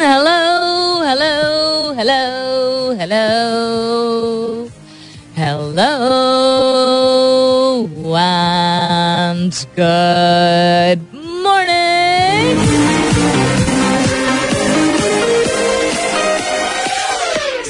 Hello, hello, hello, hello. Hello and good morning.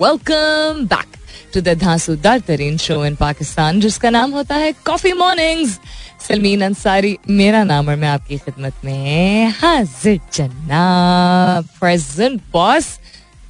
welcome back to the धांसूदार तरीन show इन पाकिस्तान जिसका नाम होता है कॉफ़ी मॉर्निंग्स सलमीन अंसारी, मेरा नाम और मैं आपकी खिदमत में हाजिर जन्ना प्रेजेंट बॉस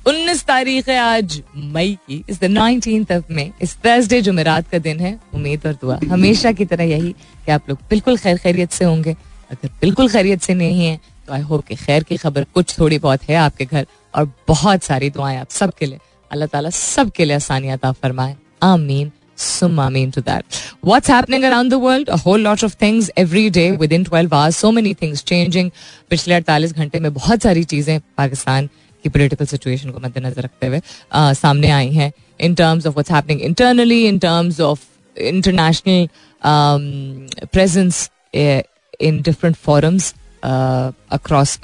19 तारीख है आज, मई की। इस नाइनटीन ऑफ़ मई इस थर्सडे जुमेरात का दिन है। उम्मीद और दुआ। हमेशा की तरह यही कि आप लोग बिल्कुल खैर खैरियत से होंगे। अगर बिल्कुल खैरियत से नहीं है तो आई होप कि खैर की खबर कुछ थोड़ी बहुत है आपके घर। और बहुत सारी दुआएँ आप सबके लिए अल्लाह ताला सबके लिए आसानियाँ अता फरमाए। आमीन। आमीन to that what's happening around the world a whole lot of things every day within twelve hours so many things changing पिछले अड़तालीस घंटे में बहुत सारी चीज़ें पाकिस्तान की पोलिटिकल सिचुएशन को मद्देनजर रखते हुए सामने आई हैं। In terms of what's happening internally in terms of international presence in different forums across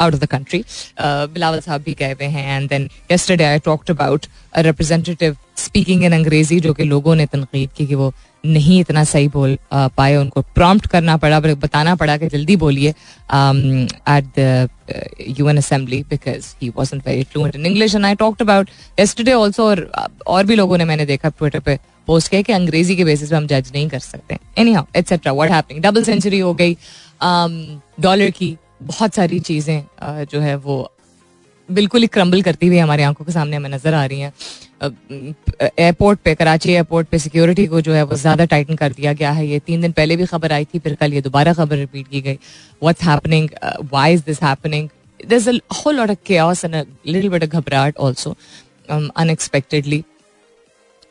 out of country. Uh, Bilawal साहब भी गए हुए हैं and yesterday I talked about a representative speaking in अंग्रेज़ी जो कि लोगों ने तनकीद की कि वो नहीं इतना सही बोल पाए उनको प्रॉम्प्ट करना पड़ा बताना पड़ा कि जल्दी बोलिए at the UN assembly because he wasn't very fluent in English and I talked about yesterday also और और भी लोगों ने मैंने देखा ट्विटर पे पोस्ट किया कि अंग्रेज़ी के बेसिस पे हम जज नहीं कर सकते anyhow etcetera what happening double century हो गई डॉलर की बहुत सारी चीज़ें जो है वो बिल्कुल ही क्रम्बल करती हुई हमारी आँखों के सामने हमें नज़र आ रही हैं। एयरपोर्ट पे कराची एयरपोर्ट पे सिक्योरिटी को जो है वो ज़्यादा टाइटन कर दिया गया है। ये तीन दिन पहले भी खबर आई थी फिर कल ये दोबारा खबर रिपीट की गई। What's happening why is this happening there's a whole lot of chaos little bit of घबराहट also um, unexpectedly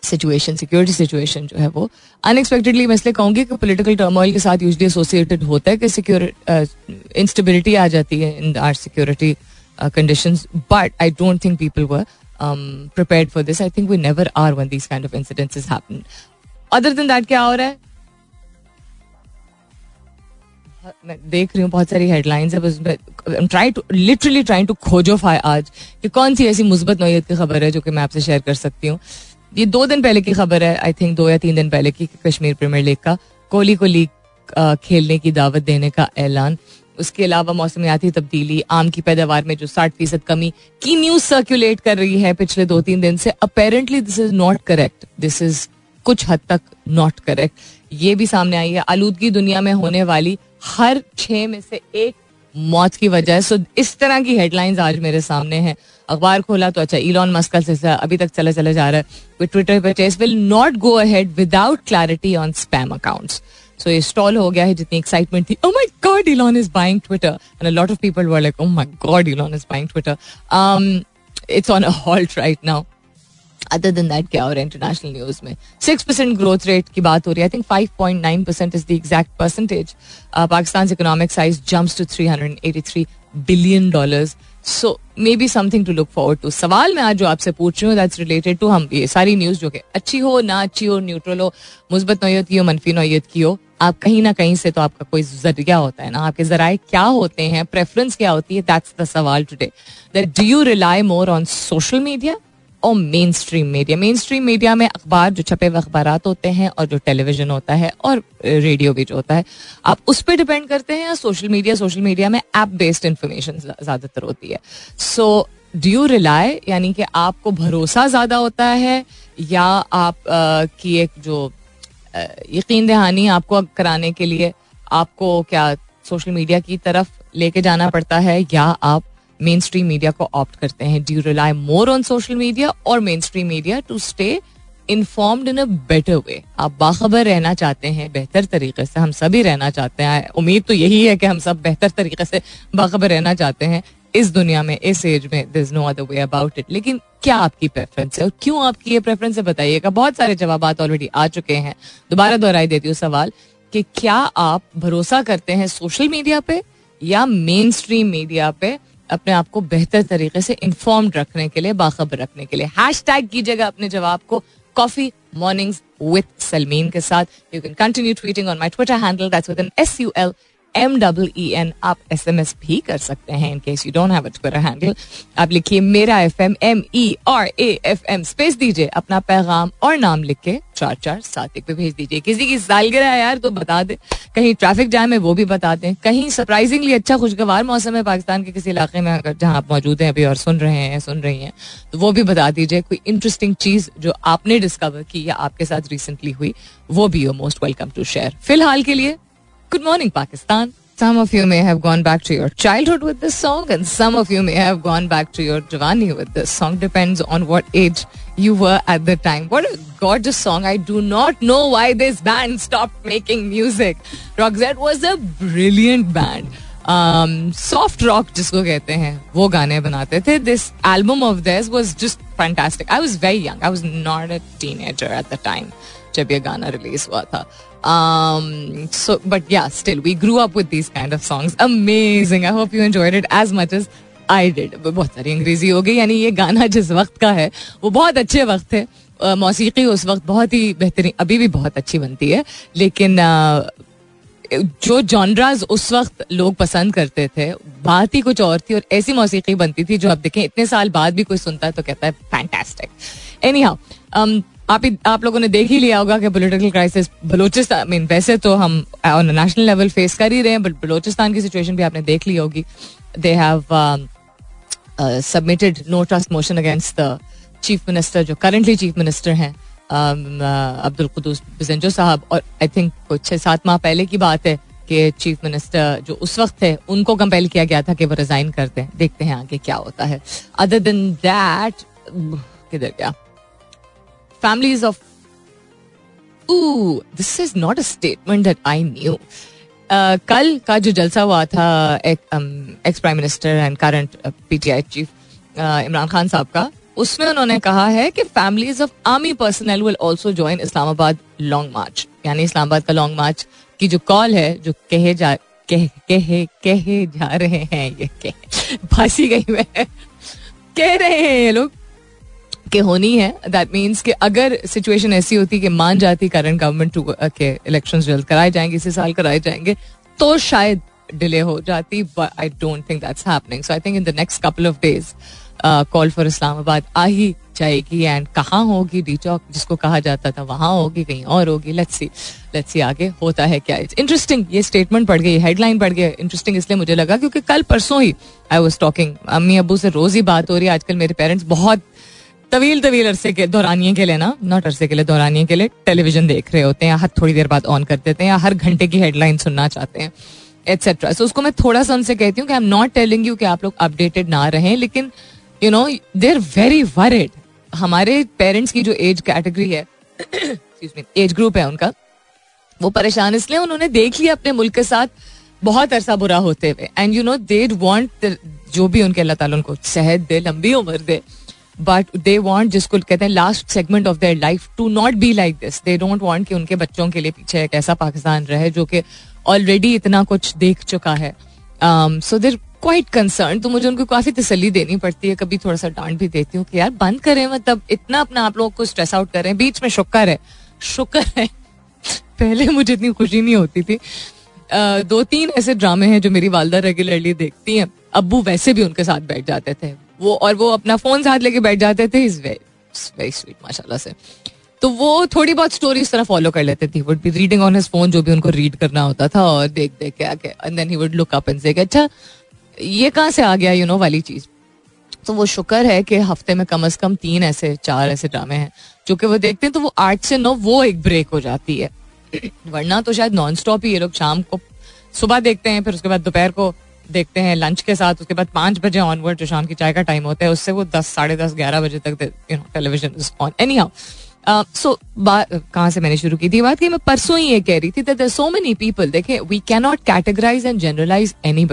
situation security situation जो है वो अनएक्सपेक्टेडली मैं इसलिए कहूँगी कि पोलिटिकल टर्मोइल के साथ यूजली एसोसिएटेड होता है कि सिक्योरिटी इंस्टेबिलिटी आ जाती है in our security condition but I don't think people were prepared for this. I think we never are when these kind of incidences happen. Other than that, क्या हो रहा है मैं देख रही हूँ बहुत सारी हेडलाइंस है लिटरली ट्राइंग टू खोजो आज कि कौन सी ऐसी मुस्बत नोयत की खबर है जो कि मैं आपसे शेयर कर सकती हूँ ये दो दिन पहले की खबर है आई थिंक दो या तीन दिन पहले की कश्मीर प्रीमियर लीग का, कोहली को लीग खेलने की दावत देने का ऐलान। उसके अलावा मौसमियाती तब्दीली, आम की पैदावार में जो साठ फ़ीसद कमी की न्यूज़ सर्कुलेट कर रही है पिछले दो तीन दिन से apparently this is not correct this is कुछ हद तक नॉट करेक्ट ये भी सामने आई है, आलूदगी दुनिया में होने वाली हर छह में से एक मौत की वजह है। सो इस तरह की हेडलाइंस आज मेरे सामने हैं। अखबार खोला तो अच्छा इलॉन मस्क से अभी तक चले चले जा रहा है। Twitter purchase will not go ahead without clarity on spam accounts so ये स्टॉल हो गया है, जितनी एक्साइटमेंट थी। My god Elon is buying Twitter and a lot of people were like my god Elon is buying Twitter it's on a halt right now other than that क्या हो रहा है इंटरनेशनल न्यूज़ में? Six percent growth rate की बात हो रही है। I think five point nine percent is the exact percentage Pakistan economic size jumps to three hundred eighty three billion dollars so maybe something to look forward to सवाल मैं आज जो आपसे पूछ रही हूँ दैट्स रिलेटेड टू हम, ये सारी न्यूज़ जो कि अच्छी हो, ना अच्छी हो न्यूट्रल हो, मुस्बत नोयत की हो, मनफी नोयत की हो, आप कहीं ना कहीं से तो आपका कोई ज़रिया होता है ना? आपके जराए क्या होते हैं? प्रेफरेंस क्या होती है? दैट्स द सवाल today that do you rely more on social media और main stream media main stream media में अखबार जो छपे हुए अखबार होते हैं और जो टेलीविज़न होता है और रेडियो भी जो होता है आप उस पर डिपेंड करते हैं या सोशल मीडिया सोशल मीडिया में ऐप बेस्ड इंफॉर्मेशन ज़्यादातर होती है? सो डू यू रिलाई यानी कि आपको भरोसा ज़्यादा होता है या आप आ, की एक जो यकीन दहानी आपको कराने के लिए आपको क्या सोशल मीडिया की तरफ़ लेके जाना पड़ता है या आप मेन स्ट्रीम मीडिया को ऑप्ट करते हैं. Do rely more on social media और mainstream media to stay informed in a better way आप बाखबर रहना चाहते हैं बेहतर तरीके से. हम सभी रहना चाहते हैं. उम्मीद तो यही है कि हम सब बेहतर तरीके से बाखबर रहना चाहते हैं. इस दुनिया में, इस एज में this no other way about it लेकिन क्या आपकी प्रेफरेंस है और क्यों आपकी ये प्रेफरेंस है बताइएगा बहुत सारे जवाब ऑलरेडी आ चुके हैं. दोबारा दोहराई देती हूँ सवाल कि क्या आप भरोसा करते हैं सोशल मीडिया पे या मेन स्ट्रीम मीडिया पे? अपने आप को बेहतर तरीके से इंफॉर्म रखने के लिए, बाखबर रखने के लिए। हैश टैग कीजिएगा अपने जवाब को कॉफ़ी मॉर्निंग्स विद सलमीन के साथ। You can continue tweeting on my Twitter handle that's with N S U L M double E N आप एस एम एस भी कर सकते हैं in case you don't have Twitter handle आप लिखिए मेरा F M M E R A F M space दीजिए, अपना पैगाम और नाम लिख के चार चार सात एक पे भेज दीजिए। किसी की सालगिरह है यार तो बता दे। कहीं ट्रैफ़िक जैम है, वो भी बता दें। कहीं सरप्राइजिंगली अच्छा खुशगवार मौसम है पाकिस्तान के किसी इलाके में, अगर जहाँ आप मौजूद हैं, अभी और सुन रहे हैं, सुन रही हैं तो वो भी बता दीजिए। कोई इंटरेस्टिंग चीज़ जो आपने डिस्कवर की या आपके साथ रिसेंटली हुई, वो भी you most welcome to share फ़िलहाल के लिए Good morning, Pakistan. Some of you may have gone back to your childhood with this song, and some of you may have gone back to your Javani with this song. Depends on what age you were at the time. What a gorgeous song. I do not know why this band stopped making music. Roxette was a brilliant band. Soft um, rock जिसको कहते हैं वो गाने बनाते थे this album of this was just fantastic I was very young I was not a teenager at the time जब ये गाना रिलीज हुआ था Um, so, but yeah, still, we grew up with these kind of songs. Amazing. I hope you enjoyed it as much as I did बहुत सारी अंग्रेज़ी हो गई यानी ये गाना जिस वक्त का है वो बहुत अच्छे वक्त थे मौसीकी उस वक्त बहुत ही बेहतरीन अभी भी बहुत अच्छी बनती है लेकिन जो जॉनराज उस वक्त लोग पसंद करते थे बात ही कुछ और थी और ऐसी मौसीकी बनती थी जो आप देखें इतने साल बाद भी कोई सुनता है तो कहता है फैंटास्टिक एनी हाउ आप ही, आप लोगों ने देख ही लिया होगा कि पॉलिटिकल क्राइसिस बलोचिस्तान मीन वैसे तो हम ऑन नेशनल लेवल फेस कर ही रहे हैं बट बलोचिस्तान की सिचुएशन भी आपने देख ली होगी। They have submitted no trust motion against the chief minister जो करंटली चीफ मिनिस्टर हैं अब्दुल कुदूस बिजंजो साहब। और आई थिंक कुछ छः, सात माह पहले की बात है कि चीफ मिनिस्टर जो उस वक्त थे, उनको कंपेल किया गया था कि वो रिजाइन कर दें। देखते हैं आगे क्या होता है। अदर देन दैट किधर क्या families of ooh this is not a statement that I knew. Uh, कल का जो जलसा हुआ था ex prime minister and current PTI chief Imran Khan साहब का उसमें उन्होंने कहा है कि families of army personnel will also join Islamabad long march यानी इस्लामाबाद का लॉन्ग मार्च की जो कॉल है जो कहे जा कह कहे कहे जा रहे हैं ये कह फांसी गई मैं कह रहे हैं ये लोग। के होनी है दैट मीन्स कि अगर सिचुएशन ऐसी होती कि मान जाती करंट गवर्नमेंट के इलेक्शन जल्द कराए जाएँगे, इसी साल कराए जाएँगे तो शायद डिले हो जाती but I don't think that's happening so I think in the next couple of days call for Islamabad आ ही जाएगी एंड कहाँ होगी डी चौक जिसको कहा जाता था वहाँ होगी, कहीं और होगी लेट्स सी लेट्स सी आगे होता है क्या। इट्स इंटरेस्टिंग ये स्टेटमेंट पढ़ गई हेडलाइन पढ़ गई इंटरेस्टिंग इसलिए मुझे लगा क्योंकि कल परसों ही आई वॉज़ टॉकिंग अम्मी अबू से रोज ही बात हो रही है, आजकल मेरे पेरेंट्स बहुत तवील तवील अरसे के, दौरानिए के लिए ना नॉट अरसे के लिए, दौरानिए के लिए टेलीविज़न देख रहे होते हैं हर थोड़ी देर बाद ऑन कर देते हैं या हर घंटे की हेडलाइन सुनना चाहते हैं एटसेट्रा सो उसको मैं थोड़ा सा उनसे कहती हूँ कि I am not telling you कि आप लोग अपडेटेड ना रहें, लेकिन you know they are very worried हमारे पेरेंट्स की जो एज कैटेगरी है एज ग्रुप है उनका, वो परेशान इसलिए उन्होंने देख लिया अपने मुल्क के साथ बहुत अरसा बुरा होते हुए. And you know they want जो भी उनके अल्लाह ताला उनको सेहत दे, लंबी उम्र दे. बट दे वॉन्ट जिसको कहते हैं last segment of their life to not be like this they don't want कि उनके बच्चों के लिए पीछे एक ऐसा पाकिस्तान रहे जो कि ऑलरेडी इतना कुछ देख चुका है। सो देर क्वाइट कंसर्न तो मुझे उनको काफ़ी तसली देनी पड़ती है। कभी थोड़ा सा डांट भी देती हूँ कि यार बंद करें मतलब इतना अपना आप लोगों को स्ट्रेस आउट करें। बीच में शुक्र है शुक्र है। पहले मुझे इतनी खुशी नहीं होती थी। Uh, दो तीन ऐसे ड्रामे हैं जो मेरी वालदा रेगुलरली देखती हैं। अब्बू वैसे भी उनके साथ बैठ जाते थे। वो और वो अपना फ़ोन साथ लेके बैठ जाते थे इज़ वेरी स्वीट माशाल्लाह से। तो वो थोड़ी बहुत स्टोरी इस तरह फॉलो कर लेते थे। Would be reading on his phone जो भी उनको रीड करना होता था और देख देख के आके and then he would look up and say अच्छा ये कहाँ से आ गया यू you नो know, वाली चीज़? तो वो शुक्र है कि हफ़्ते में कम अज कम तीन ऐसे चार ऐसे ड्रामे हैं जो कि वो देखते हैं तो वो आठ से नौ वो एक ब्रेक हो जाती है। वरना तो शायद नॉन स्टॉप ही ये लोग शाम को सुबह देखते हैं फिर उसके बाद दोपहर को देखते हैं लंच के साथ, उसके बाद पाँच बजे ऑनवर्ड जो शाम की चाय का टाइम होता है, उससे वो दस, साढ़े दस, ग्यारह बजे तक you know television on anyhow so कहाँ से मैंने शुरू की थी बात? की मैं परसों ही ये कह रही थी दैट सो मेनी पीपल देखे we can not categorise and generalise any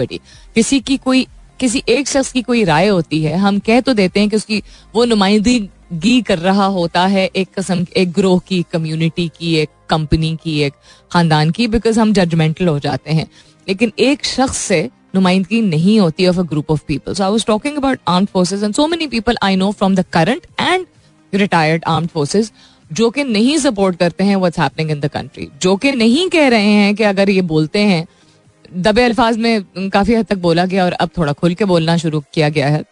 किसी की कोई, किसी एक शख्स की कोई राय होती है, हम कह तो देते हैं कि उसकी वो नुमाइंदगी कर रहा होता है एक कस्म, एक ग्रोह की कम्युनिटी की, एक कंपनी की, एक खानदान की बिकॉज़ हम जजमेंटल हो जाते हैं। लेकिन एक शख्स से नुमाइंदगी नहीं होती of a group of people so I was talking about armed forces and so many people I know from the current and retired armed forces जो कि नहीं सपोर्ट करते हैं what's happening in the country जो कि नहीं कह रहे हैं कि अगर ये बोलते हैं दबे अल्फाज में काफ़ी हद तक बोला गया और अब थोड़ा खुल के बोलना शुरू किया गया है।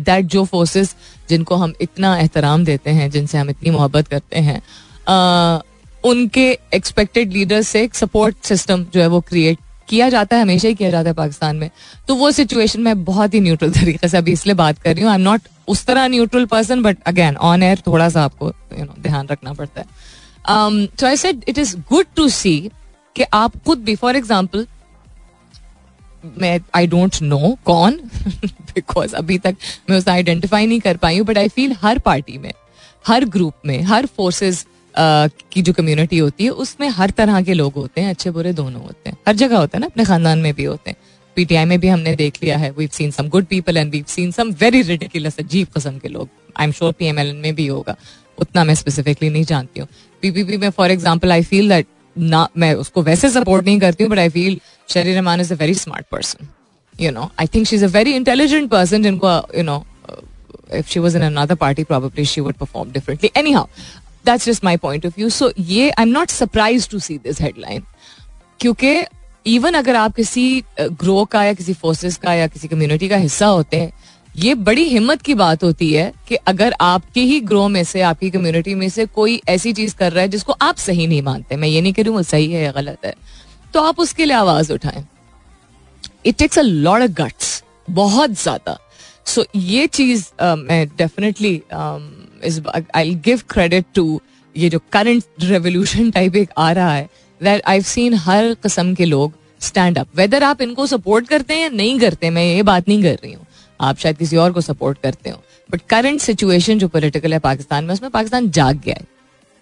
दैट जो फोर्सेस जिनको हम इतना एहतराम देते हैं जिनसे हम इतनी मोहब्बत करते हैं आ, उनके एक्सपेक्टेड लीडर्स से एक सपोर्ट सिस्टम जो है वो क्रिएट किया जाता है, हमेशा ही किया जाता है पाकिस्तान में। तो वो सिचुएशन में बहुत ही न्यूट्रल तरीके से अभी इसलिए बात कर रही हूँ। आई एम नॉट उस तरह neutral person but again on air थोड़ा सा आपको यू नो ध्यान रखना पड़ता है। So I said it is good to see कि आप खुद भी फॉर एग्ज़ाम्पल मैं आई डोंट नो कौन बिकॉज़ अभी तक मैं उसे आइडेंटिफाई नहीं कर पाई हूँ बट आई फील हर पार्टी में, हर ग्रुप में, हर फोर्सेज की जो कम्युनिटी होती है, उसमें हर तरह के लोग होते हैं, अच्छे बुरे दोनों होते हैं। हर जगह होता है ना, अपने खानदान में भी होते हैं। पीटीआई में भी हमने देख लिया है we seen some good people and we seen some very ridiculous अजीब किस्म के लोग। आई एम श्योर पीएमएल में भी होगा, उतना मैं स्पेसिफिकली नहीं जानती हूँ। पीपीपी में for example I feel that ना, मैं उसको वैसे सपोर्ट नहीं करती हूँ but I feel Sherry Rehman is a very smart person you know I think she is a very intelligent person जिनको you know if she was in another party, probably she would perform differently. Anyhow that's just my point of view so ये i'm not surprised to see this headline. क्योंकि even अगर आप किसी grow का या किसी forces का या किसी कम्युनिटी का हिस्सा होते हैं ये बड़ी हिम्मत की बात होती है कि अगर आपके ही ग्रो में से आपकी कम्युनिटी में से कोई ऐसी चीज़ कर रहा है जिसको आप सही नहीं मानते मैं ये नहीं कह रही सही है या गलत है तो आप उसके लिए आवाज़ उठाएँ it takes a lot guts बहुत ज़्यादा सो so, ये चीज़ uh, मैं definitely I give credit to ये जो करंट रेवोल्यूशन टाइप एक आ रहा है दैट आई सीन हर किस्म के लोग स्टैंड अप वेदर आप इनको सपोर्ट करते हैं नहीं करते, मैं ये बात नहीं कर रही हूँ। आप शायद किसी और को सपोर्ट करते हो। बट करंट सिचुएशन जो पोलिटिकल है पाकिस्तान में, उसमें पाकिस्तान जाग गया है।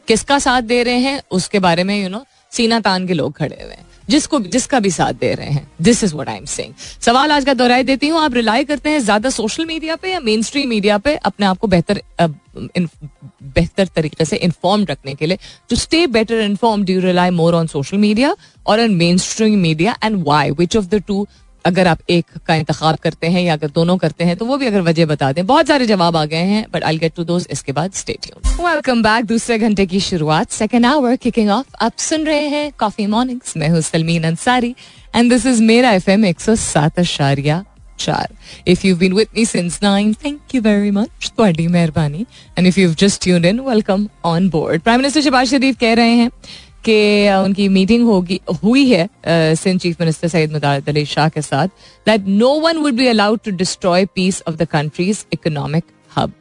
किसका साथ दे रहे हैं, उसके बारे में यू नो सीना तान के लोग खड़े हुए हैं। जिसको, जिसका भी साथ दे रहे हैं। This is what I am saying सवाल आज का दोहराई देती हूँ। आप रिलाई करते हैं ज़्यादा सोशल मीडिया पे या मेन स्ट्रीम मीडिया पे अपने आप को बेहतर बेहतर तरीके से इन्फॉर्म रखने के लिए? To stay better inform do rely more on social media और on mainstream media and why which of the two अगर आप एक का इंतखाब करते हैं या अगर दोनों करते हैं तो वो भी अगर वजह बता दें। बहुत सारे जवाब आ गए हैं but I get to those इसके बाद स्टेट वेलकम बैक दूसरे घंटे की शुरुआत। सेकेंड आवर किकिंग ऑफ़ आप सुन रहे हैं कॉफ़ी मॉर्निंग्स मैं हूँ Salmeen Ansari and this is मेरा एफ़ एम एक सौ सात अशारिया चार। If you been with me since nine thank you very much थोड़ी मेहरबानी। And if you just tuned in welcome on board prime minister Shehbaz Sharif कह रहे हैं कि उनकी मीटिंग होगी हुई है सिंध चीफ मिनिस्टर सईद मुदारत अली शाह के साथ that no one would be allowed to destroy peace of the country's economic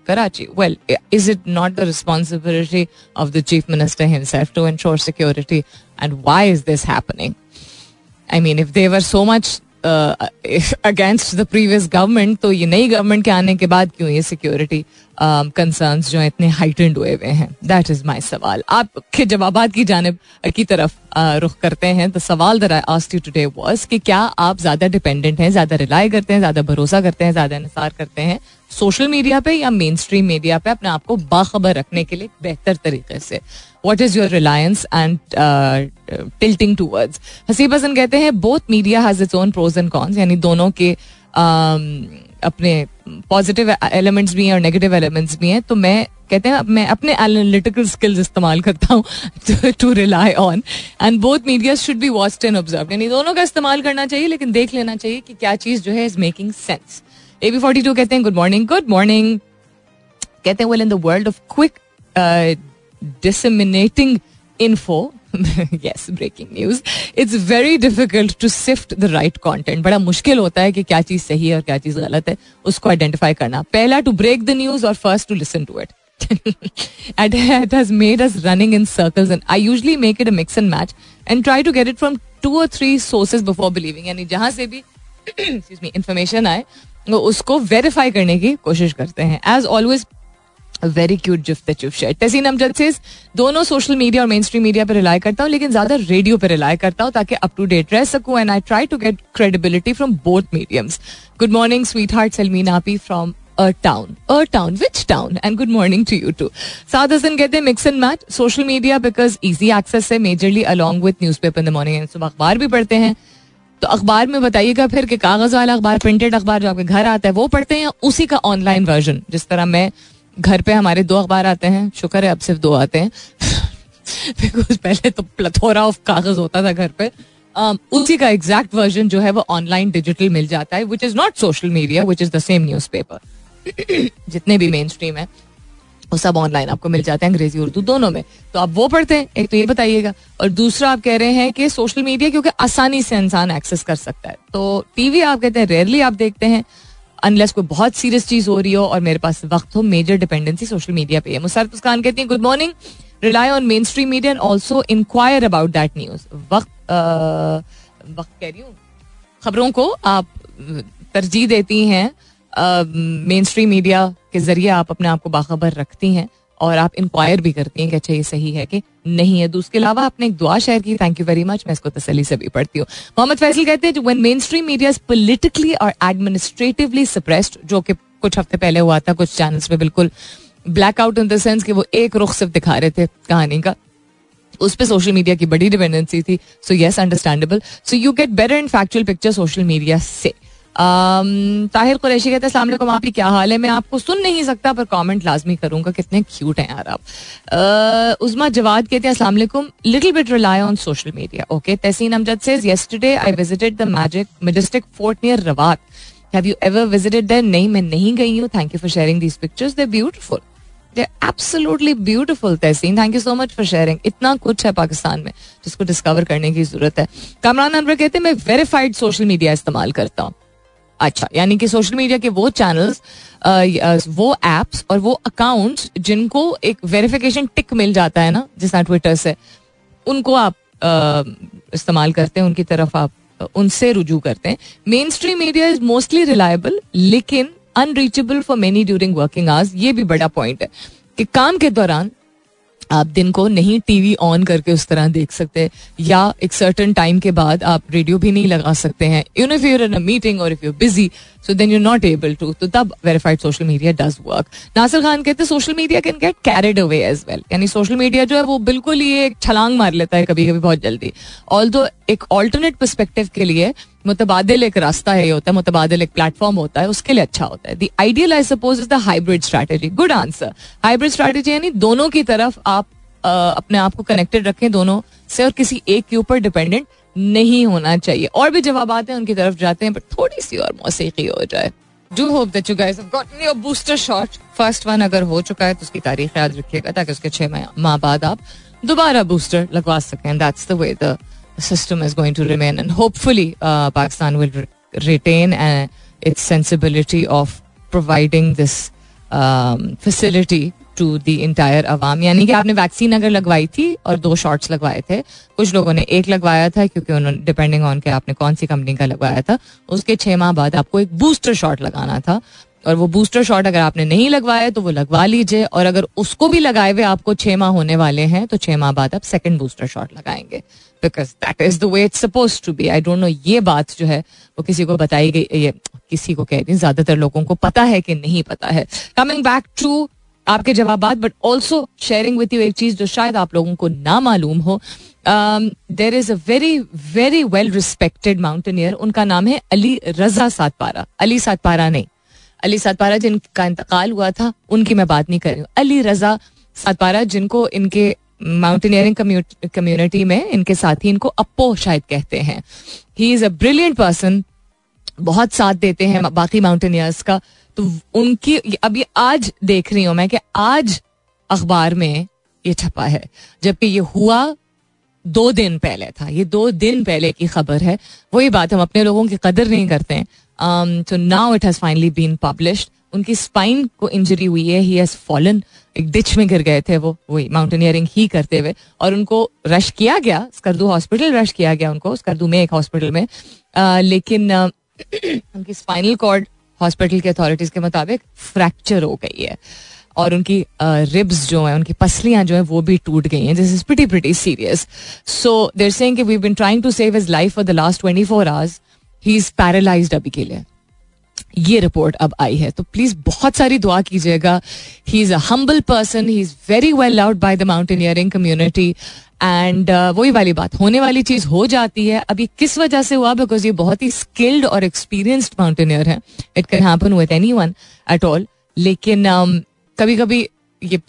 Karachi. Well, is it not the responsibility of the chief minister himself to ensure security? And why is this happening? I mean, if they were so much against the previous government तो ये नई government के आने के बाद क्यों ये security concerns um, जो इतने हाइटेंड हुए हुए हैं? दैट इज़ माई सवाल। आपके जवाब की जानब की तरफ़ रुख करते हैं। तो सवाल that asked you today was कि क्या आप ज़्यादा डिपेंडेंट हैं ज़्यादा रिलाई करते हैं ज़्यादा भरोसा करते हैं ज़्यादा इंसार करते हैं सोशल मीडिया पे या मेन स्ट्रीम मीडिया पे अपने आप को बाखबर रखने के लिए बेहतर तरीके से? What is your reliance and tilting towards Haseeb Hasan कहते हैं both media has its own pros and cons यानी दोनों के um, अपने पॉजिटिव एलिमेंट्स भी हैं और नेगेटिव एलिमेंट्स भी हैं। तो मैं कहते हैं मैं अपने एनालिटिकल स्किल्स इस्तेमाल करता हूँ to rely on and both media should be watched and observe यानी दोनों का इस्तेमाल करना चाहिए लेकिन देख लेना चाहिए कि क्या चीज़ जो है is making sense A B forty two कहते हैं गुड मॉर्निंग गुड मॉर्निंग कहते हैं well in the world of quick disseminating info yes breaking news it's very difficult to sift the right content बड़ा मुश्किल होता है कि क्या चीज़ सही है और क्या चीज़ गलत है उसको आइडेंटिफाई करना पहला टू ब्रेक द न्यूज़ और first to listen to it and it has made us running in circles and I usually make it a mix and match and try to get it from two or three sources before believing यानी जहाँ से भी excuse me information आए उसको verify करने की कोशिश करते हैं as always very cute gift that you've shared. Tehseen Amjad से दोनों सोशल मीडिया और मेन स्ट्रीम मीडिया पर रिलाई करता हूँ, लेकिन ज़्यादा रेडियो पर रिलाई करता हूँ ताकि अप टू डेट रह सकूँ and I try to get credibility from both mediums good morning sweetheart Salmeen आपी from a town a town which town and good morning to you too सात हसन कहते हैं mix and match social media because easy access है majorly along with newspaper in the morning सुबह अखबार भी पढ़ते हैं. तो अखबार में बताइएगा फिर कि कागज़ वाला अखबार प्रिंटेड अखबार जो आपके घर आता है, वो पढ़ते हैं या उसी का ऑनलाइन वर्जन जिस तरह मैं घर पे हमारे दो अखबार आते हैं। शुक्र है, अब सिर्फ़ दो आते हैं। बिकॉज़ पहले तो प्लथोरा ऑफ़ कागज़ होता था घर पे। उसी का एग्जैक्ट वर्जन जो है वो ऑनलाइन डिजिटल मिल जाता है which is not social media which is the same newspaper जितने भी मेन स्ट्रीम है, वो सब ऑनलाइन आपको मिल जाते हैं, अंग्रेज़ी, उर्दू, दोनों में। तो आप वो पढ़ते हैं, एक तो ये बताइएगा। और दूसरा आप कह रहे हैं कि सोशल मीडिया क्योंकि आसानी से इंसान एक्सेस कर सकता है। तो टीवी आप कहते हैं रेयरली आप देखते हैं। अनलेस कोई बहुत सीरियस चीज़ हो रही हो और मेरे पास वक्त हो मेजर डिपेंडेंसी सोशल मीडिया पे है। मुसरत खान कहती है good morning rely on mainstream media and also enquire about that news वक्त वक्त कह रही हूँ। खबरों को आप, तरजीह देती हैं मेन स्ट्रीम मीडिया के ज़रिए आप अपने आप को बाखबर रखती हैं। और आप इंक्वायर भी करती हैं कि अच्छा ये सही है कि नहीं है। तो उसके अलावा आपने एक दुआ शेयर की थैंक यू वेरी मच मैं इसको तसली से भी पढ़ती हूँ। मोहम्मद फैसल कहते हैं when main stream media politically और एडमिनिस्ट्रेटिवली सप्रेस्ड जो कि कुछ हफ़्ते पहले हुआ था, कुछ चैनल्स में बिल्कुल ब्लैकआउट इन द सेंस कि वो एक रुख सिर्फ़ दिखा रहे थे कहानी का। उस पर सोशल मीडिया की बड़ी डिपेंडेंसी थी। So yes understandable so you get better in factual picture social media से। ताहिर कुरैशी कहते हैं आप क्या हाल है? मैं आपको सुन नहीं सकता, पर कमेंट लाजमी करूँगा, कितने क्यूट हैं यार आप. उजमा जवाद कहते हैं वालेकुम little bit rely on social media okay Tehseen Amjad says yesterday I visited the magic majestic fort near Rawat have you ever visited there नहीं, मैं नहीं गई हूँ thank you for sharing these pictures they beautiful they absolutely beautiful Tehseen thank you so much for sharing इतना कुछ है पाकिस्तान में, जिसको डिस्कवर करने की ज़रूरत है। कमरान अनवर कहते हैं, मैं वेरीफाइड सोशल मीडिया इस्तेमाल करता हूँ. अच्छा यानी कि सोशल मीडिया के वो चैनल्स वो एप्स और वो अकाउंट्स जिनको एक वेरिफिकेशन टिक मिल जाता है ना, जिस ट्विटर से, उनको आप इस्तेमाल करते हैं, उनकी तरफ़ आप उनसे रुजू करते हैं। Mainstream media is mostly reliable लेकिन unreachable for many during working hours ये भी बड़ा पॉइंट है कि काम के दौरान आप दिन को नहीं टीवी ऑन करके उस तरह देख सकते, या एक सर्टन टाइम के बाद आप रेडियो भी नहीं लगा सकते हैं। In if you're in a meeting और if you busy so then you not able to तो तब verified social media does work Nasir Khan कहते हैं social media can get carried away as well यानी सोशल मीडिया जो है, वो बिल्कुल ही एक छलांग मार लेता है कभी कभी बहुत जल्दी. ऑल दो एक ऑल्टरनेट परस्पेक्टिव के लिए मुतबादल एक रास्ता है होता है, मुतबादल एक प्लेटफॉर्म होता है, उसके लिए अच्छा होता है. The ideal I suppose is the hybrid strategy good answer hybrid strategy यानी दोनों की तरफ़ आप अपने आप को कनेक्टेड रखें दोनों से और किसी एक के ऊपर डिपेंडेंट नहीं होना चाहिए। और भी जवाब आते हैं उनकी तरफ़ जाते हैं बट थोड़ी सी और मौसीकी हो जाए। Do hope that you guys have gotten your booster shot first one अगर हो चुका है तो उसकी तारीख याद रखिएगा ताकि उसके छह माह बाद आप दोबारा बूस्टर लगवा सकें। That's the way the system is going to remain. And hopefully uh, Pakistan will re- retain uh, its sensibility of providing this um, facility to the entire अवाम यानी कि आपने वैक्सीन अगर लगवाई थी और दो शॉट्स लगवाए थे, कुछ लोगों ने एक लगवाया था क्योंकि उन्होंने डिपेंडिंग ऑन के आपने कौन सी कंपनी का लगवाया था, उसके छह माह बाद आपको एक बूस्टर शॉट लगाना था। और वो बूस्टर शॉट अगर आपने नहीं लगवाया तो वो लगवा लीजिए और अगर उसको भी लगाए हुए आपको छह माह होने वाले हैं तो छह माह बाद आप सेकेंड बूस्टर शॉट लगाएँगे। Because that is the way it's suppose to be I don't know ये बात जो है, वो किसी को बताई गई, ये किसी को कह रही ज़्यादातर लोगों को पता है कि नहीं पता है। कमिंग बैक टू आपके जवाब but also sharing with you एक चीज़ जो शायद आप लोगों को ना मालूम हो। There is a very very well respected mountaineer उनका नाम है अली रजा सातपारा। अली सातपारा नहीं। अली सातपारा जिनका इंतकाल हुआ था, उनकी मैं बात नहीं कर रही हूँ। अली रजा सातपारा जिनको इनके माउंटेनियरिंग कम्युनिटी में, इनके साथी इनको अपो शायद कहते हैं। He is a brilliant person बहुत साथ देते हैं बाकी माउंटेनियर्स का। तो उनकी ये आज देख रही हूँ मैं कि आज अखबार में ये छपा है जबकि ये हुआ दो दिन पहले था ये दो दिन पहले की खबर है। वही बात हम अपने लोगों की कदर नहीं करते हैं। तो now it has finally been published उनकी स्पाइन को इंजरी हुई है ही हैज़ फॉलन एक डिच में गिर गए थे वो वही माउंटेनियरिंग ही करते हुए। और उनको रश किया गया स्कर्दू हॉस्पिटल रश किया गया उनको स्कर्दू में एक हॉस्पिटल में। आ, लेकिन आ, उनकी स्पाइनल कॉर्ड हॉस्पिटल की अथॉरिटीज के मुताबिक फ्रैक्चर हो गई है। और उनकी रिब्स जो है, उनकी पसलियाँ जो है, वो भी टूट गई हैं। This is pretty pretty serious so they're saying we been trying to save his life for the last twenty four hours he is paralysed अभी के लिए। ये रिपोर्ट अब आई है। तो प्लीज़ बहुत सारी दुआ कीजिएगा। He is a humble person he is very well loved by the mountaineering community and वही वाली बात होने वाली चीज़ हो जाती है। अभी किस वजह से हुआ? बिकॉज़ ये बहुत ही स्किल्ड और एक्सपीरियंस्ड माउंटेनियर है। It can happen with anyone at all लेकिन um, कभी कभी ये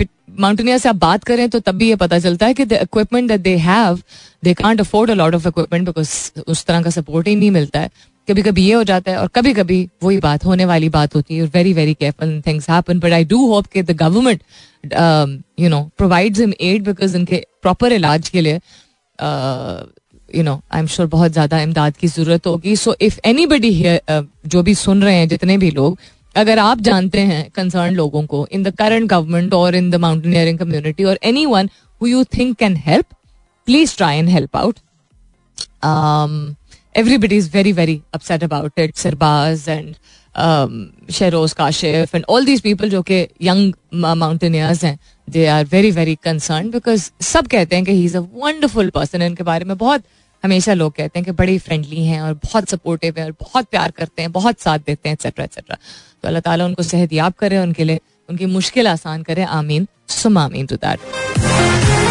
माउंटेनियर से आप बात करें तो तब भी ये पता चलता है कि the equipment that they have they can't afford a lot of equipment because उस तरह का सपोर्ट ही नहीं मिलता है। कभी कभी ये हो जाता है और कभी कभी वही बात, होने वाली बात होती है। Very very careful things happen but I do hope कि the government you know provides him aid because इनके प्रॉपर इलाज के लिए you know I am sure बहुत ज़्यादा इमदाद की ज़रूरत होगी सो इफ़ एनी बडी जो भी सुन रहे हैं जितने भी लोग अगर आप जानते हैं कंसर्न लोगों को इन द करंट गवर्नमेंट और इन द माउंटेनियरिंग कम्युनिटी और anyone who you think can help please try and help out everybody is very very upset about it sirbaz and um, sheroz kashif and all these people जो कि young mountaineers हैं they are very very concerned because सब कहते हैं कि he is a wonderful person इनके बारे में बहुत हमेशा लोग कहते हैं कि बड़े फ्रेंडली हैं और बहुत सपोर्टिव हैं और बहुत प्यार करते हैं बहुत साथ देते हैं एक्सेट्रा एक्सेट्रा तो अल्लाह ताला उनको सेहत याब करे उनके लिए उनकी मुश्किल आसान करे आमीन सुम आमीन टू दैट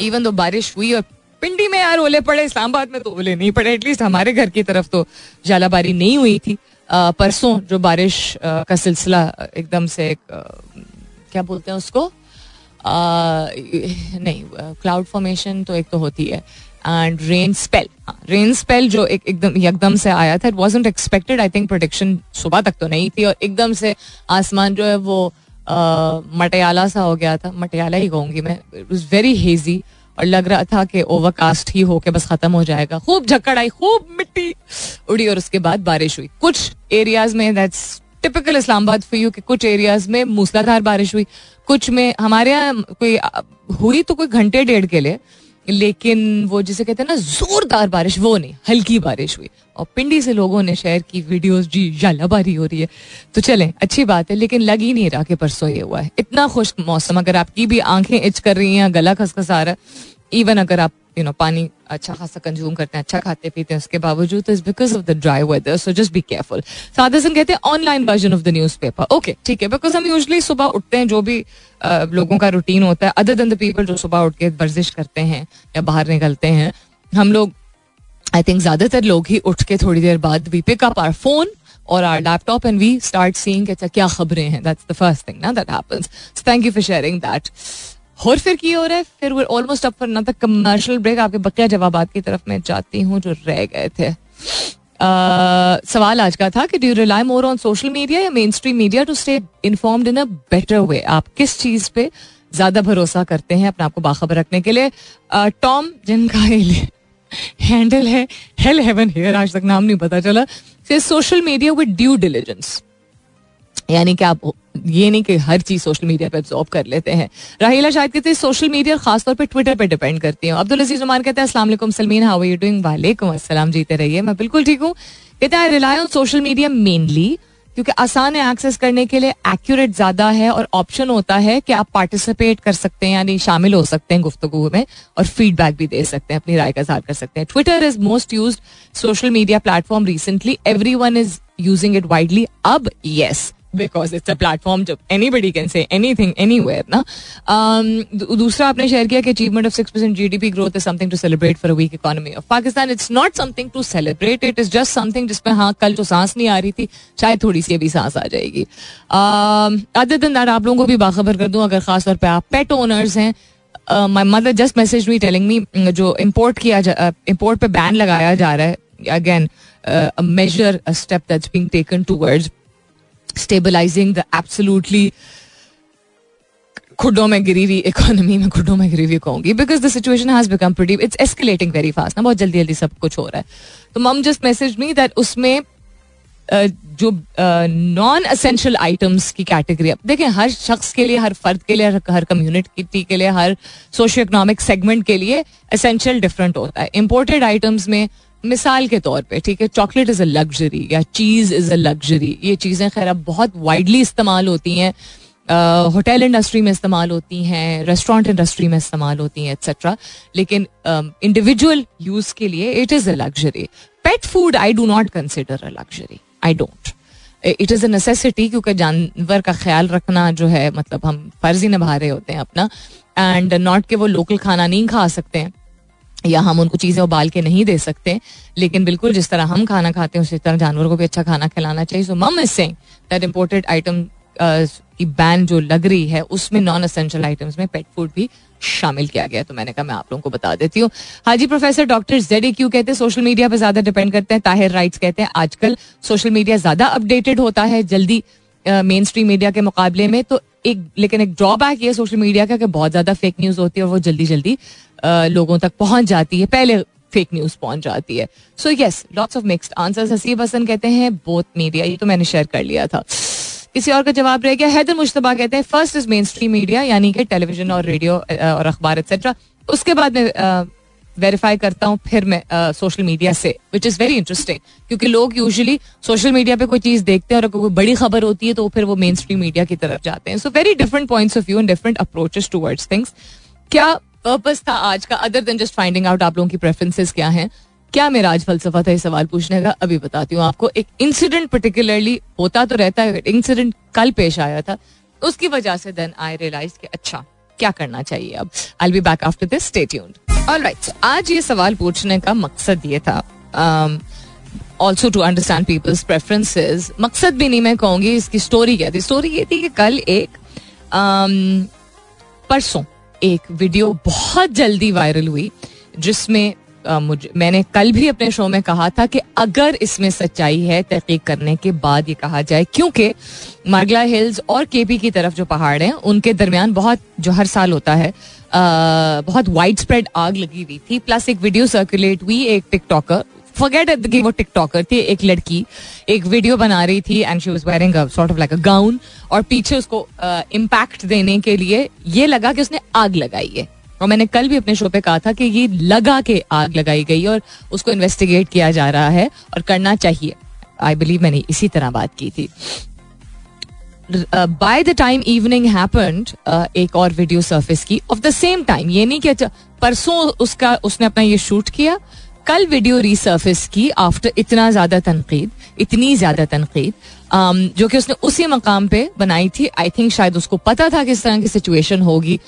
इवन दो बारिश हुई और पिंडी में यार ओले पड़े, इस्लामाबाद में तो ओले नहीं पड़े एटलीस्ट हमारे घर की तरफ़ तो जालाबारी नहीं हुई थी। परसों जो बारिश का सिलसिला एकदम से एक क्या बोलते हैं उसको? नहीं क्लाउड फॉर्मेशन तो एक तो होती है। And rain spell rain spell जो एक एकदम एकदम से आया था it wasn't expected I think prediction सुबह तक तो नहीं थी और एकदम से आसमान जो है वो मटियाला सा हो गया था, मटियाला ही कहूँगी मैं। वेरी हेजी और लग रहा था कि ओवरकास्ट ही होके बस खत्म हो जाएगा। खूब झक्कड़ आई, खूब मिट्टी उड़ी और उसके बाद बारिश हुई। कुछ एरियाज़ में that's typical Islamabad for you कि कुछ एरियाज़ में मूसलाधार बारिश हुई। कुछ में हमारे यहाँ कोई, हुई तो कोई घंटे डेढ़ के लिए लेकिन वो जिसे कहते हैं ना, जोरदार बारिश, वो नहीं, हल्की बारिश हुई। और पिंडी से लोगों ने शेयर की वीडियोस, जी जालाबारी हो रही है। तो चलें, अच्छी बात है, लेकिन लग ही नहीं रहा कि परसों ये हुआ है। इतना खुश मौसम, अगर आपकी भी आँखें इच कर रही हैं गला खसखसा रहा है इवन अगर आप यू नो पानी अच्छा खासा कंज्यूम करते हैं अच्छा खाते पीते हैं उसके बावजूद is because of the dry weather so just be careful Sade Singh कहते हैं online version of the newspaper okay ठीक है बिकॉज़ हम यूजली सुबह उठते हैं जो भी uh, लोगों का रूटीन होता है अदर देन द पीपल जो सुबह उठ के वर्जिश करते हैं या बाहर निकलते हैं हम लोग आई थिंक ज़्यादातर लोग ही उठ के थोड़ी देर बाद we pick up our phone और our laptop and we start seeing अच्छा क्या खबरें हैं. दैट्स द फ़र्स्ट थिंग ना that happens thank you for sharing that और फिर की हो रहा है फिर वो almost up for another commercial break आपके बकिया जवाब की तरफ़ मैं जाती हूँ जो रह गए थे। Uh, सवाल आज का था कि do rely more on social media या mainstream media to stay informed in a better way आप किस चीज़ पे ज़्यादा भरोसा करते हैं अपने आप को बाखबर रखने के लिए? टॉम uh, जिनका हैंडल है हेल हेवन हेयर आज तक नाम नहीं पता चला। Social media with due diligence यानी कि आप ये नहीं कि हर चीज़ सोशल मीडिया पे ऑब्जॉर्व कर लेते हैं। राहिला, शायद कहते हैं सोशल मीडिया खासतौर पे ट्विटर पे डिपेंड करती हूँ। अब्दुल अज़ीज़ उमान कहते हैं असला सलमीन हाउ यू डूइंग वालेकुम अस्सलाम, जीते रहिए। मैं बिल्कुल ठीक हूँ। कहते हैं rely on social media mainly क्योंकि आसान है एक्सेस करने के लिए एक्यूरेट ज़्यादा है और ऑप्शन होता है कि आप पार्टिसिपेट कर सकते हैं, यानी शामिल हो सकते हैं गुफ्तगु में और फीडबैक भी दे सकते हैं, अपनी राय का इजहार कर सकते हैं। Twitter is most use social media platform recently everyone is using it widely अब yes because it's a platform जब anybody can say anything anywhere ना? Um, दूसरा आपने शेयर किया कि achievement of six percent G D P growth is something to celebrate for weak economy of Pakistan it's not something to celebrate it is just something जिसमें हाँ कल जो सांस नहीं आ रही थी शायद थोड़ी सी अभी सांस आ जाएगी। अदर दिन दैट आप लोगों को भी बाखबर कर दूँ अगर खासतौर पर आप पेट ओनर्स हैं my mother just message me telling me जो इम्पोर्ट किया इम्पोर्ट पे बैन लगाया जा रहा है। Again major step that's being taken towards stabilising the absolutely खुडों में गिरी हुई इकोनॉमी में खुडों में गिरी हुई कहूँगी because the situation has become pretty it's escalating very fast ना, बहुत जल्दी जल्दी सब कुछ हो रहा है। तो मम जस्ट मैसेज मी दैट उसमें जो नॉन असेंशियल आइटम्स की कैटेगरी अब देखें, हर शख्स के लिए, हर फर्द के लिए, हर कम्युनिटी के लिए, हर सोशो इकोनॉमिक सेगमेंट के लिए असेंशियल डिफरेंट होता है। इम्पोर्टेड आइटम्स में मिसाल के तौर पे, ठीक है, चॉकलेट इज़ अ लग्जरी या चीज़ इज़ अ लग्जरी, ये चीज़ें खैर अब बहुत वाइडली इस्तेमाल होती हैं होटल इंडस्ट्री में इस्तेमाल होती हैं रेस्टोरेंट इंडस्ट्री में इस्तेमाल होती हैं एक्सेट्रा लेकिन इंडिविजुअल यूज़ के लिए it is a luxury pet food I do not consider a luxury I don't it is a necessity क्योंकि जानवर का ख्याल रखना जो है मतलब हम फ़र्ज़ ही निभा रहे होते हैं अपना एंड नॉट के वो लोकल खाना नहीं खा सकते हैं। या हम उनको चीज़ें उबाल के नहीं दे सकते, लेकिन बिल्कुल जिस तरह हम खाना खाते हैं, उसी तरह जानवर को भी अच्छा खाना खिलाना चाहिए। So ma'am is that imported item की बैन जो लग रही है, उसमें नॉन असेंशियल आइटम्स में पेट फ़ूड भी शामिल किया गया तो मैंने कहा, मैं आप लोगों को बता देती हूँ। Haji professor doctor Z Q कहते हैं सोशल मीडिया पर ज़्यादा डिपेंड करते हैं ताहिर राइट्स कहते हैं, आजकल सोशल मीडिया ज़्यादा अपडेटेड होता है, जल्दी मेन स्ट्रीम मीडिया के मुकाबले में। तो एक, लेकिन एक ड्रॉबैक ये सोशल मीडिया का कि बहुत ज़्यादा फेक न्यूज़ होती है और वो जल्दी जल्दी लोगों तक पहुँच जाती है, पहले फेक न्यूज़ पहुँच जाती है। So yes lots of mixed answer Haseeb Hassan कहते हैं बोथ मीडिया ये तो मैंने शेयर कर लिया था। किसी और का जवाब रह गया, हैदर मुश्तबा कहते हैं first is main stream media यानी कि टेलीविज़न और रेडियो और अखबार एक्सेट्रा उसके बाद में वेरीफाई करता हूँ फिर मैं सोशल मीडिया से विच इज़ वेरी इंटरेस्टिंग क्योंकि लोग यूजुअली सोशल मीडिया पे कोई चीज़ देखते हैं और अगर कोई बड़ी खबर होती है तो फिर वो मेन स्ट्रीम मीडिया की तरफ़ जाते हैं। So very different points of view and different approaches towards things क्या पर्पज था आज का other than just finding out आप लोगों की प्रेफरेंसेस क्या हैं क्या मेरा आज फलसफा था ये सवाल पूछने का अभी बताती हूँ आपको। एक इंसिडेंट पर्टिकुलरली होता तो रहता है इंसिडेंट कल पेश आया था। उसकी वजह से देन आई रियलाइज़ कि अच्छा क्या करना चाहिए अब? I be back after this stay tuned alright आज ये सवाल पूछने का मकसद ये था also to understand people's preferences मकसद भी नहीं मैं कहूँगी इसकी स्टोरी क्या थी। स्टोरी ये थी कि कल एक um, परसों एक वीडियो बहुत जल्दी वायरल हुई जिसमें मुझे मैंने कल भी अपने शो में कहा था कि अगर इसमें सच्चाई है तहकीक करने के बाद ये कहा जाए क्योंकि मार्गला हिल्स और केपी की तरफ़ जो पहाड़ हैं उनके दरमियान बहुत जो हर साल होता है आ, बहुत वाइड स्प्रेड आग लगी हुई थी। प्लस एक वीडियो सर्कुलेट हुई एक टिकटॉकर फॉरगेट एट कि वो टिकटॉकर थी एक लड़की एक वीडियो बना रही थी and she was wearing a sort of like a gown और पीछे उसको इम्पैक्ट uh, देने के लिए ये लगा कि उसने आग लगाई है। और मैंने कल भी अपने शो पे कहा था कि ये लगा के आग लगाई गई और उसको इन्वेस्टिगेट किया जा रहा है और करना चाहिए। आई बिलीव मैंने इसी तरह बात की थी। By the time evening happened एक और वीडियो सर्फिस की। ऑफ़ द सेम टाइम ये नहीं कि अच्छा, परसों उसका उसने अपना ये शूट किया कल वीडियो रीसर्फिस की आफ्टर इतना ज़्यादा तनकीद इतनी ज़्यादा तनकीद um, जो कि उसने उसी मकाम पे बनाई थी। आई थिंक शायद उसको पता था किस तरह की सिचुएशन होगी।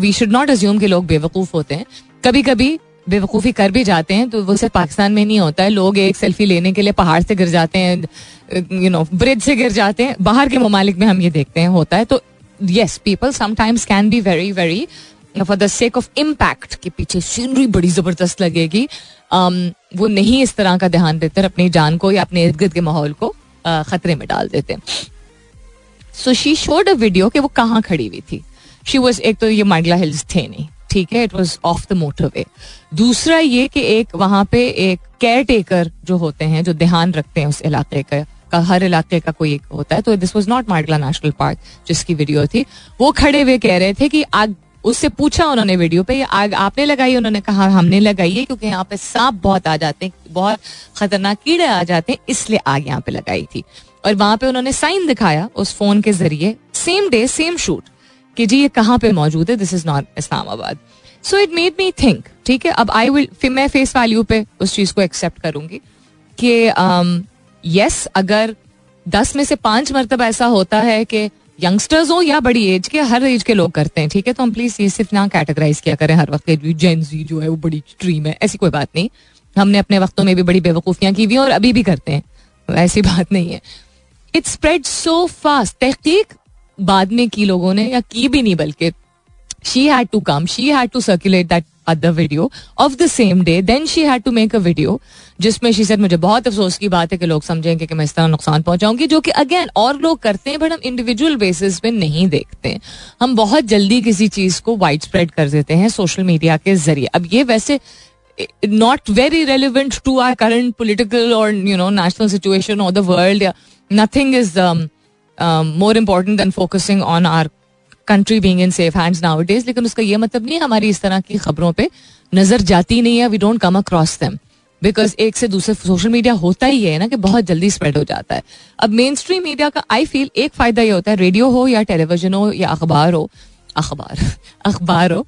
वी शुड नॉट अज्यूम कि लोग बेवकूफ़ होते हैं। कभी कभी बेवकूफ़ी कर भी जाते हैं तो वो सिर्फ़ पाकिस्तान में नहीं होता है। लोग एक सेल्फी लेने के लिए पहाड़ से गिर जाते हैं यू नो ब्रिज से गिर जाते हैं। बाहर के ममालिक में हम ये देखते हैं होता है। तो yes people sometimes can be very very for the sake of impact के पीछे सीनरी बड़ी ज़बरदस्त लगेगी। Um, वो नहीं इस तरह का ध्यान देते अपनी जान को या अपने इर्द गिर्द के माहौल को uh, खतरे में डाल देते। So she showed a video कि वो कहाँ खड़ी हुई थी। शी वॉज़ एक तो ये माइगला हिल्स थे नहीं ठीक है? It was of the motorway दूसरा ये कि एक वहाँ पे एक केयर टेकर जो होते हैं जो ध्यान रखते हैं उस इलाके का का हर इलाके का कोई एक होता है तो this was not Margalla national park जिसकी वीडियो थी। वो खड़े हुए कह रहे थे कि आग उससे पूछा उन्होंने वीडियो पे आग आपने लगाई? उन्होंने कहा हमने लगाई है क्योंकि यहाँ पे सांप बहुत आ जाते हैं बहुत खतरनाक कीड़े आ जाते हैं इसलिए आग यहाँ पे लगाई थी। और वहाँ पे उन्होंने साइन दिखाया उस फ़ोन के ज़रिए सेम डे सेम शूट कि जी ये कहाँ पे मौजूद है? This is not Islamabad so it made me think ठीक है अब आई विल मैं फेस वैल्यू पे उस चीज़ को एक्सेप्ट करूँगी कि यस um, अगर दस में से पाँच मरतब ऐसा होता है कि यंगस्टर्स हो या बड़ी एज के, हर एज के लोग करते हैं, ठीक है? तो हम प्लीज़ ये सिर्फ़ ना कैटेगराइज किया करें हर वक्त जेंजी जो है, वो बड़ी स्ट्रीम है, ऐसी कोई बात नहीं। हमने अपने वक्तों में भी बड़ी बेवकूफियाँ की हुई और अभी भी करते हैं, ऐसी बात नहीं है। इट स्प्रेड सो फास्ट तहकीक बाद में की लोगों ने, या की भी नहीं, बल्कि she had to come she had to circulate that other video of the same day then she had to make a video जिसमें शी सेड मुझे बहुत अफसोस की बात है कि लोग समझेंगे कि मैं इस तरह नुकसान पहुंचाऊँगी, जो कि अगेन और लोग करते हैं बट हम इंडिविजुअल बेसिस पे नहीं देखते। हम बहुत जल्दी किसी चीज़ को वाइड स्प्रेड कर देते हैं सोशल मीडिया के ज़रिए। अब ये वैसे not very relevant to our current political और यू नो नेशनल सिचुएशन और the world nothing is more important than focusing on our country being in safe hands nowadays लेकिन उसका ये मतलब नहीं हमारी इस तरह की खबरों पर नज़र जाती नहीं है we don't come across them because एक से दूसरे सोशल मीडिया होता ही है ना कि बहुत जल्दी स्प्रेड हो जाता है। अब मेन स्ट्रीम मीडिया का आई फील एक फ़ायदा ये होता है रेडियो हो या टेलीविज़न हो या अखबार हो, अखबार अखबार हो,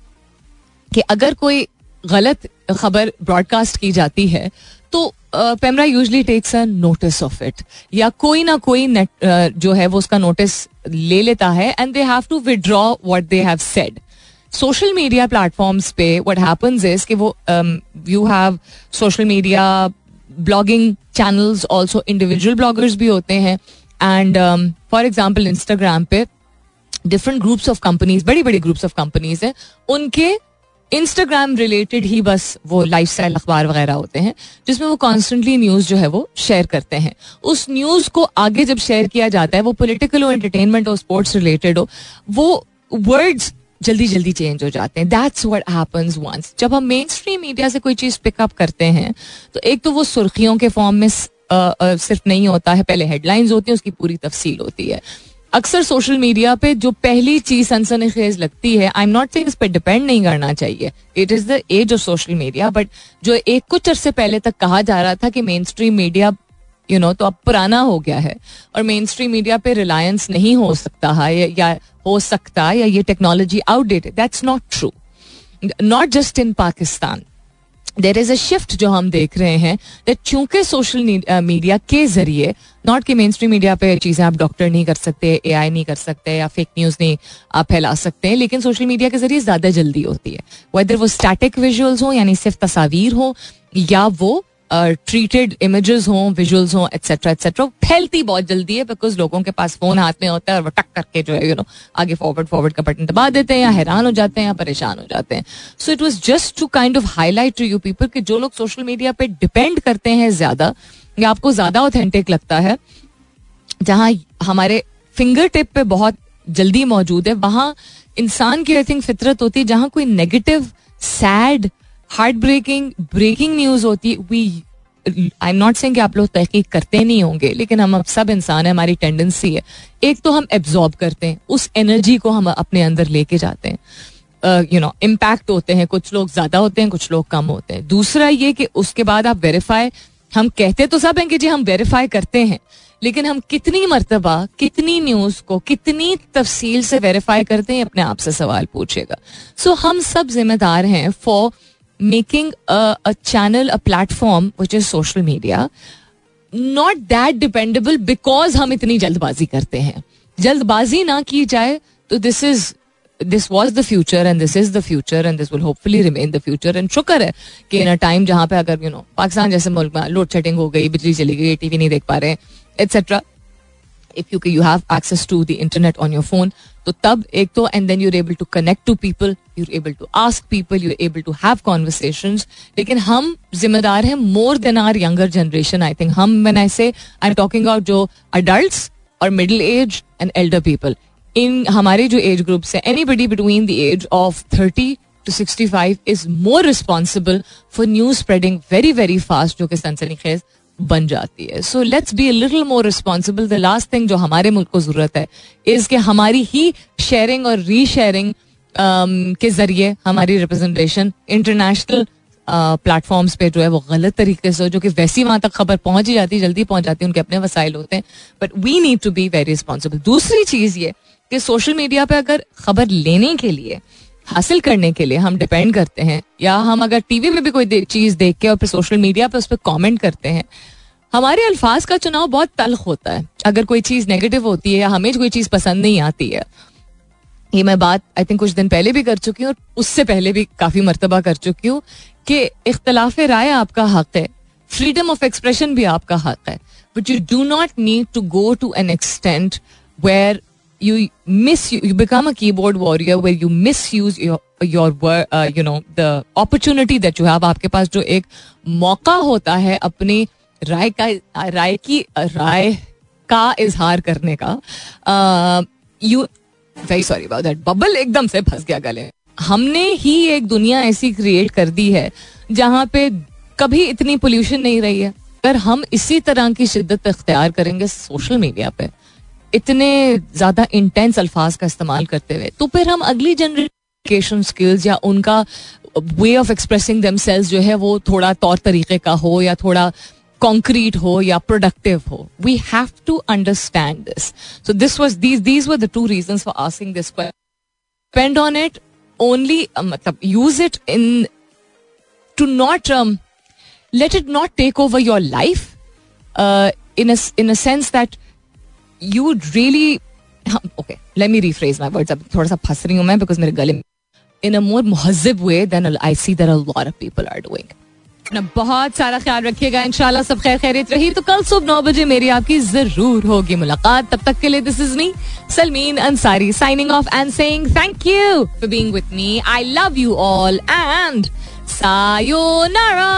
कि अगर कोई गलत खबर ब्रॉडकास्ट की जाती है तो PEMRA usually takes a notice of it या कोई ना कोई नेट uh, जो है वो उसका नोटिस ले लेता है and they have to withdraw what they have said social media platforms पे व्हाट हैपेंस इज़ कि वो you have social media blogging channels also individual bloggers भी होते हैं एंड फॉर एग्ज़ाम्पल इंस्टाग्राम पे डिफरेंट ग्रुप्स ऑफ़ कंपनीज़ बड़ी बड़ी groups of companies हैं उनके इंस्टाग्राम रिलेटेड ही बस वो लाइफ स्टाइल अखबार वगैरह होते हैं, जिसमें वो कॉन्स्टेंटली न्यूज़ जो है वो शेयर करते हैं। उस न्यूज़ को आगे जब शेयर किया जाता है, वो पोलिटिकल हो एंटरटेनमेंट हो स्पोर्ट्स रिलेटेड हो, वो वर्ड्स जल्दी जल्दी चेंज हो जाते हैं। दैट्स वट हैपेंस वंस जब हम मेन स्ट्रीम मीडिया से कोई चीज़ पिकअप करते हैं तो एक तो वो सुर्खियों के फॉर्म में सिर्फ़ नहीं होता है, पहले हेडलाइंस होती है, उसकी पूरी तफसील होती है। अक्सर सोशल मीडिया पे जो पहली चीज़ सनसन खेज लगती है आई एम नॉट सेइंग इस पर डिपेंड नहीं करना चाहिए। It is the age of social media but जो एक कुछ अरसे पहले तक कहा जा रहा था कि main stream media you know तो अब पुराना हो गया है, और मेन स्ट्रीम मीडिया पे रिलायंस नहीं हो सकता है, या हो सकता है, या ये technology outdated that's not true not just in Pakistan there is a shift जो हम देख रहे हैं दैट चूँकि सोशल मीडिया के ज़रिए नॉट कि मेन स्ट्रीम मीडिया पे चीज़ें आप डॉक्टर नहीं कर सकते ए आई नहीं कर सकते या फेक न्यूज़ नहीं आप फैला सकते हैं, लेकिन सोशल मीडिया के ज़रिए ज़्यादा जल्दी होती है। वेदर वो स्टैटिक विजुअल्स हो, यानी सिर्फ़ तस्वीर हो, या वो ट्रीटेड इमेजेस हों विजुअल्स हों एट्सेट्रा एट्सेट्रा फैलती बहुत जल्दी है बिकॉज़ लोगों के पास फ़ोन हाथ में होता है और वो टक करके जो है यू नो आगे फॉरवर्ड फॉरवर्ड का बटन दबा देते हैं या हैरान हो जाते हैं या परेशान हो जाते हैं। So it was just to kind of highlight to you people कि जो लोग सोशल मीडिया पर डिपेंड करते हैं ज़्यादा, या आपको ज़्यादा ऑथेंटिक लगता है, जहाँ हमारे फिंगर टिप पे बहुत जल्दी मौजूद है, वहाँ इंसान की आई थिंक फितरत होती है जहाँ कोई negative sad heartbreaking breaking news होती we I am not saying कि आप लोग तहकीक करते नहीं होंगे लेकिन हम अब सब इंसान है हमारी टेंडेंसी है। एक तो हम एब्जॉर्ब करते हैं उस एनर्जी को हम अपने अंदर लेके जाते हैं। यू नो इम्पैक्ट होते हैं कुछ लोग ज़्यादा होते हैं कुछ लोग कम होते हैं। दूसरा ये कि उसके बाद आप वेरीफाई हम कहते तो सब हैं कि जी हम वेरीफाई करते हैं लेकिन हम कितनी मरतबा कितनी न्यूज़ को कितनी तफसील से वेरीफाई करते हैं अपने आप से सवाल पूछेगा। सो so, हम सब जिम्मेदार हैं for making a channel a platform which is social media not that dependable because हम इतनी जल्दबाजी करते हैं जल्दबाजी ना की जाए तो this is this was the future and this is the future and this will hopefully remain the future and शुक्र है कि इन अ टाइम जहाँ पे अगर यू नो पाकिस्तान जैसे मुल्क में लोड शेडिंग हो गई बिजली चली गई टीवी नहीं देख पा रहे etcetera if you you have access to the internet on your phone तो तब एक तो and then you're able to connect to people you're able to ask people you're able to have conversation लेकिन हम जिम्मेदार हैं more than our younger generation I think हम man I say I am talking about जो adult और middle age and elder people in हमारे जो age groups है anybody between the age of thirty to sixty five is more responsible for news spreading very very fast जो कि सनसनी खेज बन जाती है। So let's be little more responsible the last thing जो हमारे मुल्क को ज़रूरत है इज़ कि हमारी ही शेयरिंग और री शेयरिंग um, के ज़रिए हमारी रिप्रेजेंटेशन इंटरनेशनल प्लेटफॉर्म्स पे जो है वो गलत तरीके से जो कि वैसी वहाँ तक खबर पहुँच ही जाती जल्दी पहुँच जाती है उनके अपने वसाइल होते हैं। But we need to be very responsible दूसरी चीज़ ये कि सोशल मीडिया पे अगर खबर लेने के लिए हासिल करने के लिए हम डिपेंड करते हैं, या हम अगर टीवी में भी कोई चीज़ देख के और फिर सोशल मीडिया पर उस पर कॉमेंट करते हैं, हमारे अल्फाज का चुनाव बहुत तल्ख होता है। अगर कोई चीज़ नेगेटिव होती है या हमें कोई चीज़ पसंद नहीं आती है, ये मैं बात आई थिंक कुछ दिन पहले भी कर चुकी हूँ और उससे पहले भी काफ़ी मरतबा कर चुकी हूँ कि इख्तलाफ राय आपका हक है फ्रीडम ऑफ़ एक्सप्रेशन भी आपका हक है but you do not need to go to an extent where you miss you become a keyboard warrior where you misuse your your uh, you know the opportunity that you have. आपके पास जो एक मौका होता है अपनी राय का राय की राय का इजहार करने का you very sorry about that bubble एकदम से फंस गया गले। हमने ही एक दुनिया ऐसी क्रिएट कर दी है जहाँ पे कभी इतनी पोल्यूशन नहीं रही है। अगर हम इसी तरह की शिद्दत इख्तियार करेंगे सोशल मीडिया पे इतने ज़्यादा इंटेंस अल्फाज का इस्तेमाल करते हुए तो फिर हम अगली जनरेशन स्किल्स या उनका वे ऑफ़ एक्सप्रेसिंग दम जो है वो थोड़ा तौर तरीके का हो या थोड़ा कॉन्क्रीट हो या प्रोडक्टिव हो। We have to understand this so this was these these were the two reason for using this depend on it only मतलब use it in to not let it not take over your life uh, in a in a sense that you would really, okay, let me rephrase my words. अब थोड़ा सा फंस रही हूँ मैं because मेरे गले में in a more muhazzib way than I see that a lot of people are doing. अपना बहुत सारा ख्याल रखिएगा, इंशाल्लाह सब खैर खैरियत रही। तो कल सुबह नौ बजे मेरी आपकी ज़रूर होगी मुलाकात। तब तक के लिए this is me Salmeen Ansari signing off and saying thank you for being with me I love you all and sayonara